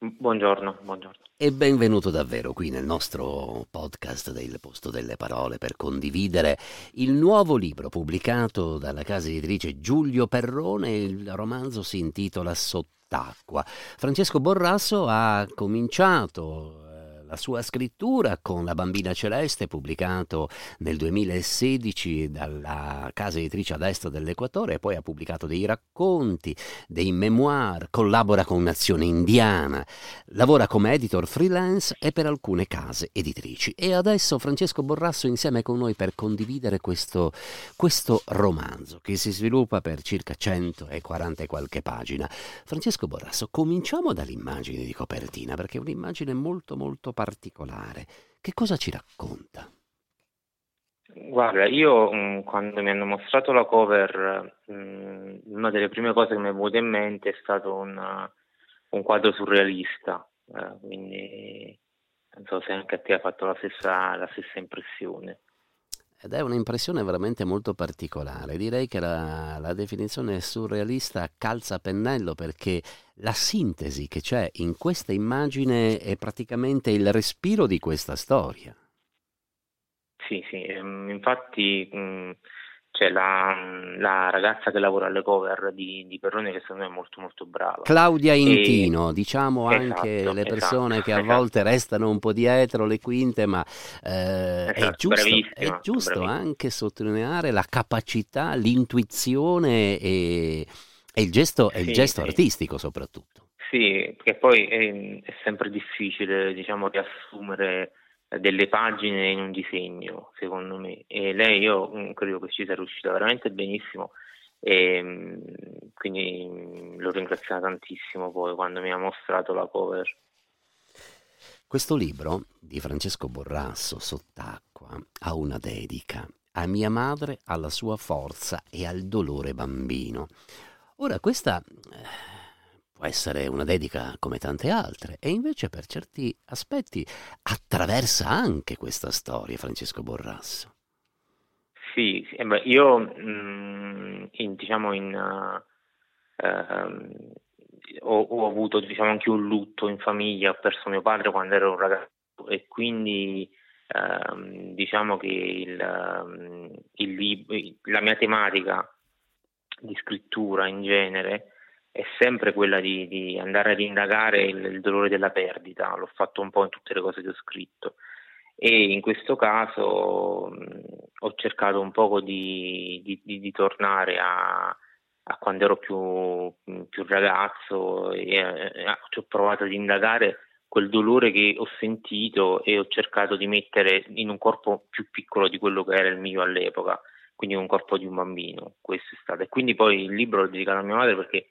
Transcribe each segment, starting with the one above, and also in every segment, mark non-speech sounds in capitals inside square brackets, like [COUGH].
Buongiorno, buongiorno. E benvenuto davvero qui nel nostro podcast del Posto delle Parole per condividere il nuovo libro pubblicato dalla casa editrice Giulio Perrone. Il romanzo si intitola Sott'acqua. Francesco Borrasso ha cominciato la sua scrittura con La bambina celeste, pubblicato nel 2016 dalla casa editrice a destra dell'Equatore, e poi ha pubblicato dei racconti, dei memoir, collabora con Nazione Indiana, lavora come editor freelance e per alcune case editrici. E adesso Francesco Borrasso insieme con noi per condividere questo, questo romanzo che si sviluppa per circa 140 e qualche pagina. Francesco Borrasso, cominciamo dall'immagine di copertina, perché è un'immagine molto molto particolare. Che cosa ci racconta? Guarda, io mh, quando mi hanno mostrato la cover, mh, una delle prime cose che mi è venuta in mente è stato un, un quadro surrealista, eh, quindi non so se anche a te ha fatto la stessa, la stessa impressione. Ed è un'impressione veramente molto particolare. Direi che la, la, definizione surrealista calza a pennello perché la sintesi che c'è in questa immagine è praticamente il respiro di questa storia. Sì, sì, ehm, infatti c'è la, la, ragazza che lavora alle cover di, di, Perrone che secondo me è molto molto brava. Claudia Intino, e... diciamo anche esatto, le persone esatto, che a esatto. volte restano un po' dietro le quinte, ma eh, è esatto, giusto, è giusto anche sottolineare la capacità, l'intuizione e, e il gesto, sì, il gesto sì. artistico soprattutto. Sì, perché poi è, è sempre difficile diciamo, riassumere delle pagine in un disegno, secondo me. E lei io mm, credo che ci sia riuscita veramente benissimo e mm, quindi mm, l'ho ringraziata tantissimo poi quando mi ha mostrato la cover. Questo libro di Francesco Borrasso, Sott'acqua, ha una dedica a mia madre, alla sua forza e al dolore bambino. Ora, questa eh, può essere una dedica come tante altre, e invece per certi aspetti attraversa anche questa storia, Francesco Borrasso. Sì, beh, io mm, in, diciamo in, uh, uh, ho, ho, avuto diciamo, anche un lutto in famiglia, ho perso mio padre quando ero un ragazzo e quindi uh, diciamo che il, il, la mia tematica di scrittura in genere è sempre quella di, di andare ad indagare il, il, dolore della perdita, l'ho fatto un po' in tutte le cose che ho scritto e in questo caso mh, ho cercato un po' di, di, di tornare a, a, quando ero più, più ragazzo e eh, ho provato ad indagare quel dolore che ho sentito e ho cercato di mettere in un corpo più piccolo di quello che era il mio all'epoca, quindi un corpo di un bambino, questo è stato. E quindi poi il libro l'ho dedicato a mia madre perché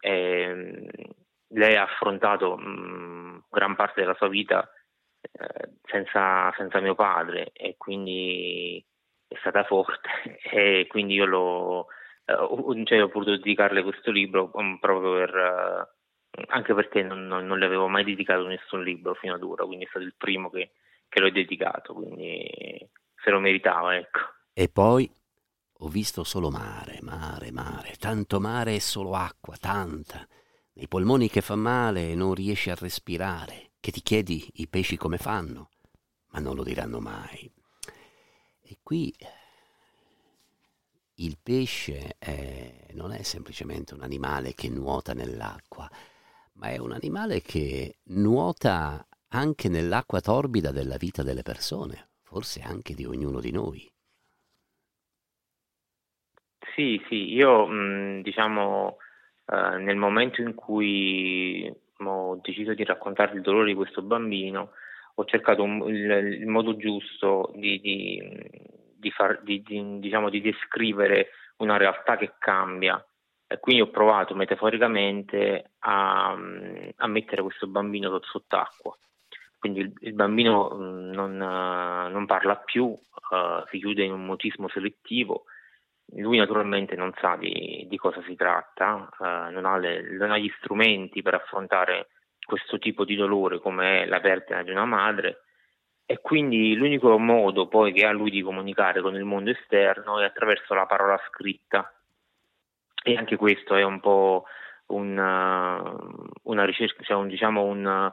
eh, lei ha affrontato mh, gran parte della sua vita eh, senza, senza, mio padre e quindi è stata forte [LAUGHS] e quindi io l'ho, eh, cioè, ho voluto dedicarle questo libro um, proprio per, uh, anche perché non, non, non, le avevo mai dedicato nessun libro fino ad ora, quindi è stato il primo che, che l'ho dedicato, quindi se lo meritava, ecco. E poi ho visto solo mare, mare, mare, tanto mare e solo acqua, tanta. Nei polmoni che fa male e non riesci a respirare, che ti chiedi i pesci come fanno, ma non lo diranno mai. E qui il pesce è, non è semplicemente un animale che nuota nell'acqua, ma è un animale che nuota anche nell'acqua torbida della vita delle persone, forse anche di ognuno di noi. Sì, sì, io mh, diciamo eh, nel momento in cui ho deciso di raccontare il dolore di questo bambino, ho cercato un, il, il, modo giusto di, di, di, far, di, diciamo, di descrivere una realtà che cambia e quindi ho provato metaforicamente a, a mettere questo bambino sott'acqua. Quindi il, il bambino non, non, parla più, uh, si chiude in un mutismo selettivo, lui naturalmente non sa di, di cosa si tratta, uh, non, ha le, non, ha gli strumenti per affrontare questo tipo di dolore come è la perdita di una madre e quindi l'unico modo poi che ha lui di comunicare con il mondo esterno è attraverso la parola scritta. E anche questo è un po' una, una ricerca, cioè un, diciamo un,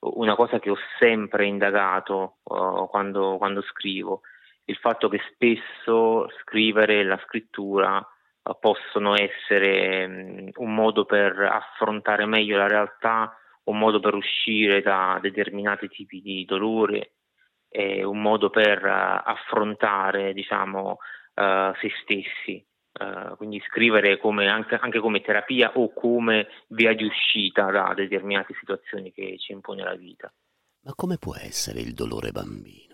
una cosa che ho sempre indagato uh, quando, quando, scrivo, il fatto che spesso scrivere e la scrittura uh, possono essere um, un modo per affrontare meglio la realtà, un modo per uscire da determinati tipi di dolore, un modo per uh, affrontare diciamo, se stessi. Uh, quindi scrivere come, anche, anche, come terapia o come via di uscita da determinate situazioni che ci impone la vita. Ma come può essere il dolore bambino?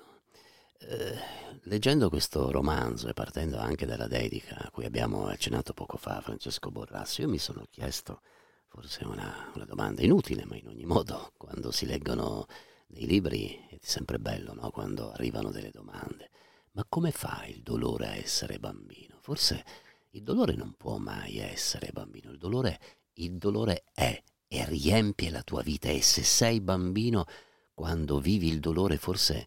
Uh, leggendo questo romanzo e partendo anche dalla dedica a cui abbiamo accennato poco fa, Francesco Borrasso, io mi sono chiesto, forse una, una domanda inutile, ma in ogni modo, quando si leggono dei libri è sempre bello, no? quando arrivano delle domande. Ma come fa il dolore a essere bambino? Forse il dolore non può mai essere bambino, il dolore, il dolore è e riempie la tua vita e se sei bambino, quando vivi il dolore forse,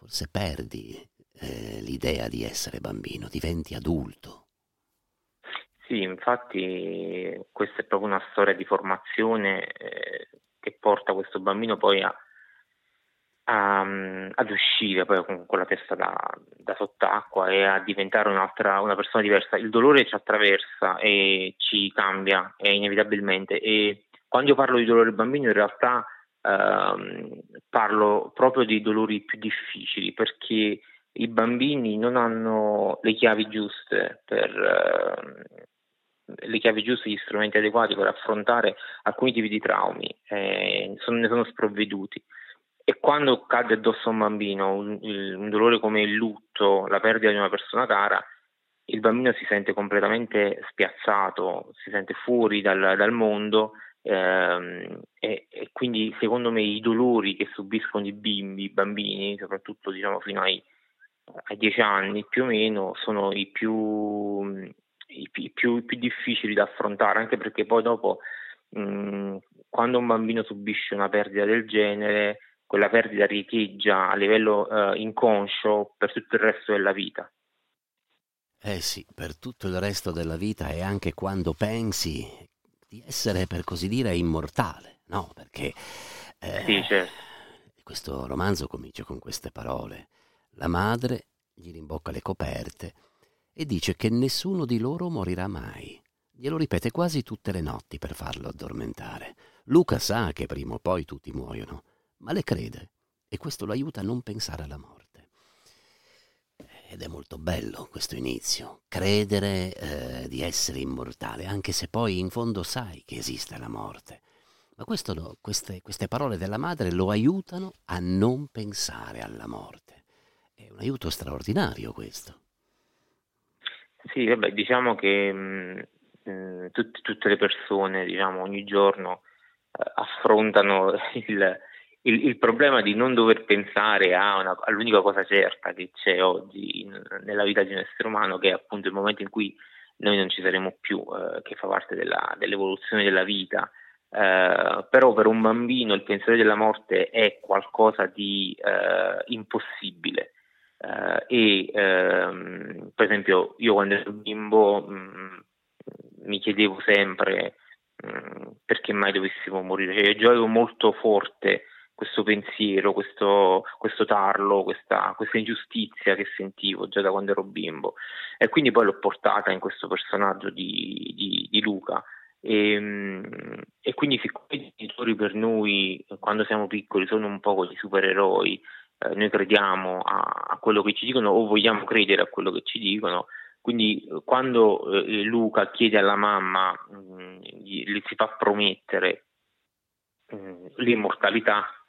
forse perdi eh, l'idea di essere bambino, diventi adulto. Sì, infatti questa è proprio una storia di formazione eh, che porta questo bambino poi a, a, ad uscire poi con, con la testa da, da, sott'acqua e a diventare una persona diversa. Il dolore ci attraversa e ci cambia e inevitabilmente e quando io parlo di dolore bambino in realtà ehm, parlo proprio di dolori più difficili perché i bambini non hanno le chiavi giuste per eh, le chiavi giuste, gli strumenti adeguati per affrontare alcuni tipi di traumi, eh, sono, ne sono sprovveduti. E quando cade addosso a un bambino un, un, dolore come il lutto, la perdita di una persona cara, il bambino si sente completamente spiazzato, si sente fuori dal, dal mondo ehm, e, e, quindi secondo me i dolori che subiscono i bimbi, i bambini, soprattutto diciamo fino ai, ai 10 anni più o meno, sono i più, i, i più, più difficili da affrontare, anche perché poi dopo mh, quando un bambino subisce una perdita del genere quella perdita riecheggia a livello eh, inconscio per tutto il resto della vita. Eh sì, per tutto il resto della vita e anche quando pensi di essere, per così dire, immortale, no? Perché eh, sì, certo. questo romanzo comincia con queste parole. La madre gli rimbocca le coperte e dice che nessuno di loro morirà mai. Glielo ripete quasi tutte le notti per farlo addormentare. Luca sa che prima o poi tutti muoiono, ma le crede e questo lo aiuta a non pensare alla morte. Ed è molto bello questo inizio, credere eh, di essere immortale, anche se poi in fondo sai che esiste la morte. Ma questo, queste, queste parole della madre lo aiutano a non pensare alla morte. È un aiuto straordinario questo. Sì, vabbè, diciamo che mh, mm, mm, tutte, tutte le persone, diciamo, ogni giorno eh, affrontano [LAUGHS] il, il, il, problema di non dover pensare una, all'unica cosa certa che c'è oggi in, nella vita di un essere umano, che è appunto il momento in cui noi non ci saremo più, eh, che fa parte della, dell'evoluzione della vita. Eh, però per un bambino il pensiero della morte è qualcosa di eh, impossibile. Eh, e ehm, per esempio io quando ero bimbo mh, mm, mi chiedevo sempre mh, mm, perché mai dovessimo morire, cioè, io avevo molto forte questo pensiero, questo, questo tarlo, questa, questa, ingiustizia che sentivo già da quando ero bimbo. E quindi poi l'ho portata in questo personaggio di, di, di Luca. E, ehm, e, quindi siccome i genitori per noi quando siamo piccoli sono un po' gli supereroi, eh, noi crediamo a, a, quello che ci dicono o vogliamo credere a quello che ci dicono, quindi quando eh, Luca chiede alla mamma, mh, mm, gli, gli si fa promettere mm, l'immortalità,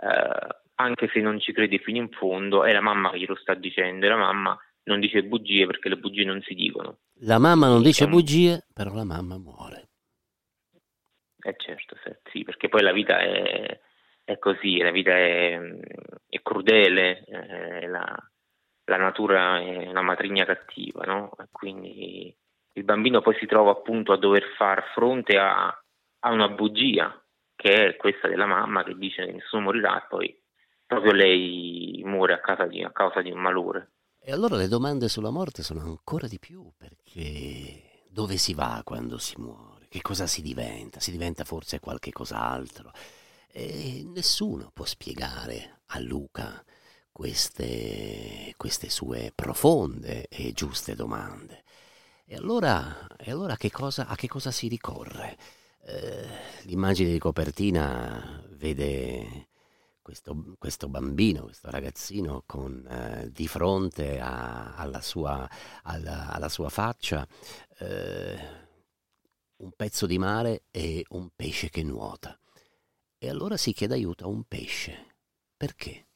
eh, anche se non ci crede fino in fondo, è la mamma che glielo sta dicendo, e la mamma non dice bugie perché le bugie non si dicono. La mamma non dice bugie, però la mamma muore. Eh certo, sì, perché poi la vita è, è così, la vita è, è crudele, è la, la, natura è una matrigna cattiva, no? quindi il bambino poi si trova appunto a dover far fronte a, a una bugia che è questa della mamma che dice che nessuno morirà e poi proprio lei muore a causa di, a causa di un malore. E allora le domande sulla morte sono ancora di più, perché dove si va quando si muore? Che cosa si diventa? Si diventa forse qualche cos'altro? E nessuno può spiegare a Luca queste, queste sue profonde e giuste domande. E allora, e allora che cosa, a che cosa si ricorre? Eh, l'immagine di copertina vede questo, questo, bambino, questo ragazzino con eh, di fronte a, alla, sua, alla, alla, sua, faccia eh, un pezzo di mare e un pesce che nuota. E allora si chiede aiuto a un pesce. Perché?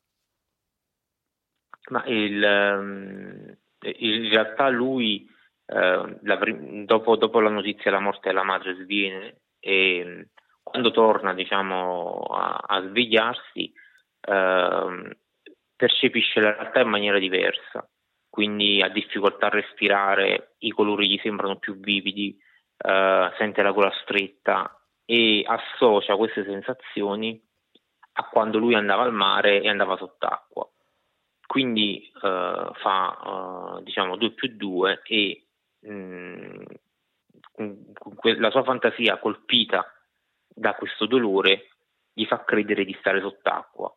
Ma il, ehm, in realtà lui, eh, la, dopo, dopo, la notizia della morte della madre sviene e quando torna diciamo, a, a svegliarsi eh, percepisce la realtà in maniera diversa, quindi ha difficoltà a respirare, i colori gli sembrano più vividi, eh, sente la gola stretta e associa queste sensazioni a quando lui andava al mare e andava sott'acqua. Quindi eh, fa eh, diciamo 2 più 2 e mh, mm, la sua fantasia colpita da questo dolore gli fa credere di stare sott'acqua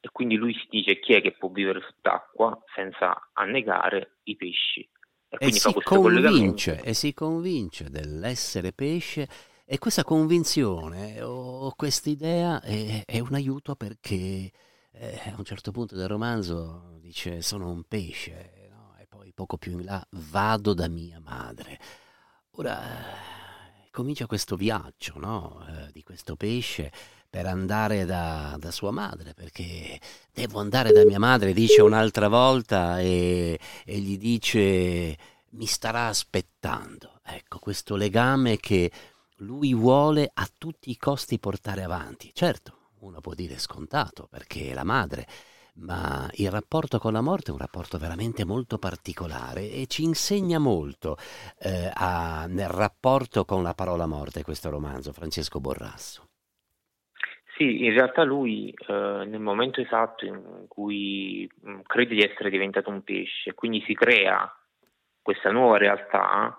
e quindi lui si dice chi è che può vivere sott'acqua senza annegare i pesci. E, e si convince, e si convince dell'essere pesce e questa convinzione o questa idea è, è, un aiuto perché eh, a un certo punto del romanzo dice sono un pesce no? e poi poco più in là vado da mia madre. Ora comincia questo viaggio no? eh, di questo pesce per andare da, da, sua madre, perché devo andare da mia madre, dice un'altra volta e, e gli dice mi starà aspettando. Ecco, questo legame che lui vuole a tutti i costi portare avanti. Certo, uno può dire scontato, perché la madre, ma il rapporto con la morte è un rapporto veramente molto particolare e ci insegna molto eh, a, nel rapporto con la parola morte questo romanzo, Francesco Borrasso. Sì, in realtà lui eh, nel momento esatto in cui mh, mm, crede di essere diventato un pesce, quindi si crea questa nuova realtà,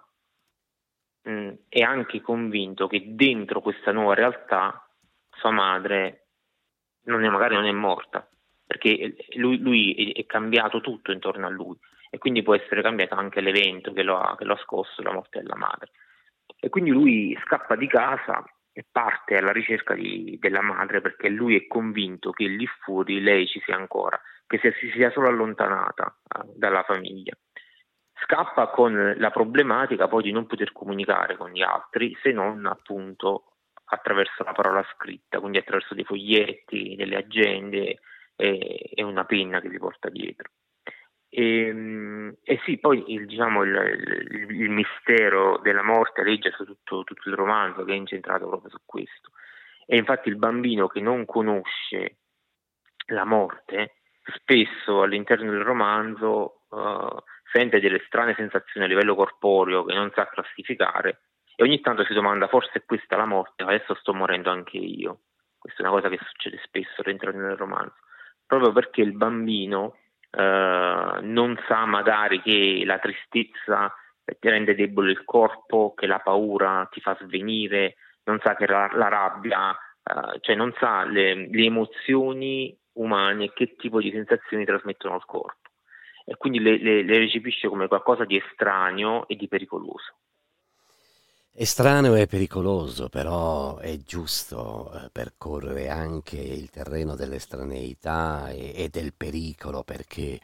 mh, mm, è anche convinto che dentro questa nuova realtà sua madre non è, magari non è morta, perché lui, lui, è cambiato tutto intorno a lui e quindi può essere cambiato anche l'evento che lo ha, che lo ha scosso, la morte della madre. E quindi lui scappa di casa e parte alla ricerca di, della madre perché lui è convinto che lì fuori lei ci sia ancora, che si sia solo allontanata eh, dalla famiglia. Scappa con la problematica poi di non poter comunicare con gli altri se non appunto attraverso la parola scritta, quindi attraverso dei foglietti, delle agende, e una penna che si porta dietro. E, ehm, e sì, poi il, diciamo, il, il, il, mistero della morte regge su tutto, tutto, il romanzo che è incentrato proprio su questo. E infatti il bambino che non conosce la morte, spesso all'interno del romanzo uh, sente delle strane sensazioni a livello corporeo che non sa classificare e ogni tanto si domanda forse è questa la morte, adesso sto morendo anche io. Questa è una cosa che succede spesso all'interno del romanzo proprio perché il bambino eh, non sa magari che la tristezza ti rende debole il corpo, che la paura ti fa svenire, non sa che la, la rabbia uh, cioè non sa le, le, emozioni umane che tipo di sensazioni trasmettono al corpo e quindi le, le, le recepisce come qualcosa di estraneo e di pericoloso. Estraneo e pericoloso, però è giusto eh, percorrere anche il terreno dell'estraneità e, e del pericolo perché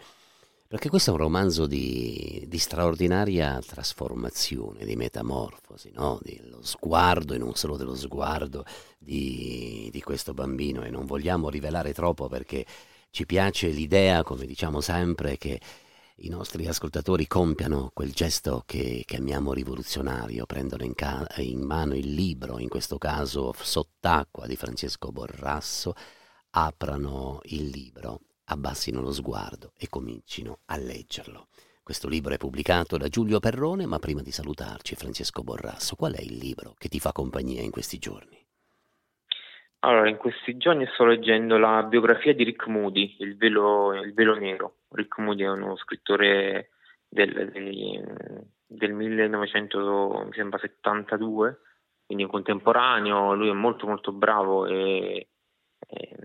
perché questo è un romanzo di, di straordinaria trasformazione, di metamorfosi, no? di lo sguardo e non solo dello sguardo di, di questo bambino e non vogliamo rivelare troppo perché ci piace l'idea, come diciamo sempre, che i nostri ascoltatori compiano quel gesto che chiamiamo rivoluzionario, prendono in, ca- in mano il libro, in questo caso Sott'acqua di Francesco Borrasso, aprano il libro abbassino lo sguardo e comincino a leggerlo. Questo libro è pubblicato da Giulio Perrone, ma prima di salutarci, Francesco Borrasso, qual è il libro che ti fa compagnia in questi giorni? Allora, in questi giorni sto leggendo la biografia di Rick Moody, Il velo, il velo nero. Rick Moody è uno scrittore del, del, del 1972, quindi contemporaneo, lui è molto molto bravo e, e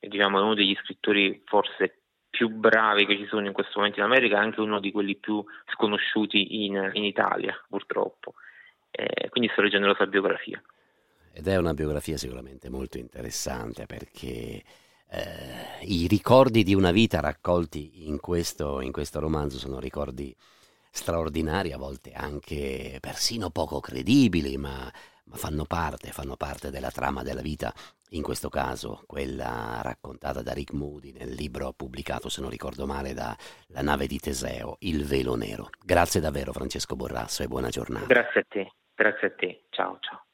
diciamo, è uno degli scrittori forse più bravi che ci sono in questo momento in America, è anche uno di quelli più sconosciuti in, in Italia, purtroppo. Eh, quindi sto leggendo la sua biografia. Ed è una biografia sicuramente molto interessante perché eh, i ricordi di una vita raccolti in questo, in questo romanzo sono ricordi straordinari, a volte anche persino poco credibili, ma ma fanno parte, fanno parte della trama della vita, in questo caso quella raccontata da Rick Moody nel libro pubblicato, se non ricordo male, da La nave di Teseo, Il velo nero. Grazie davvero Francesco Borrasso e buona giornata. Grazie a te, grazie a te, ciao ciao.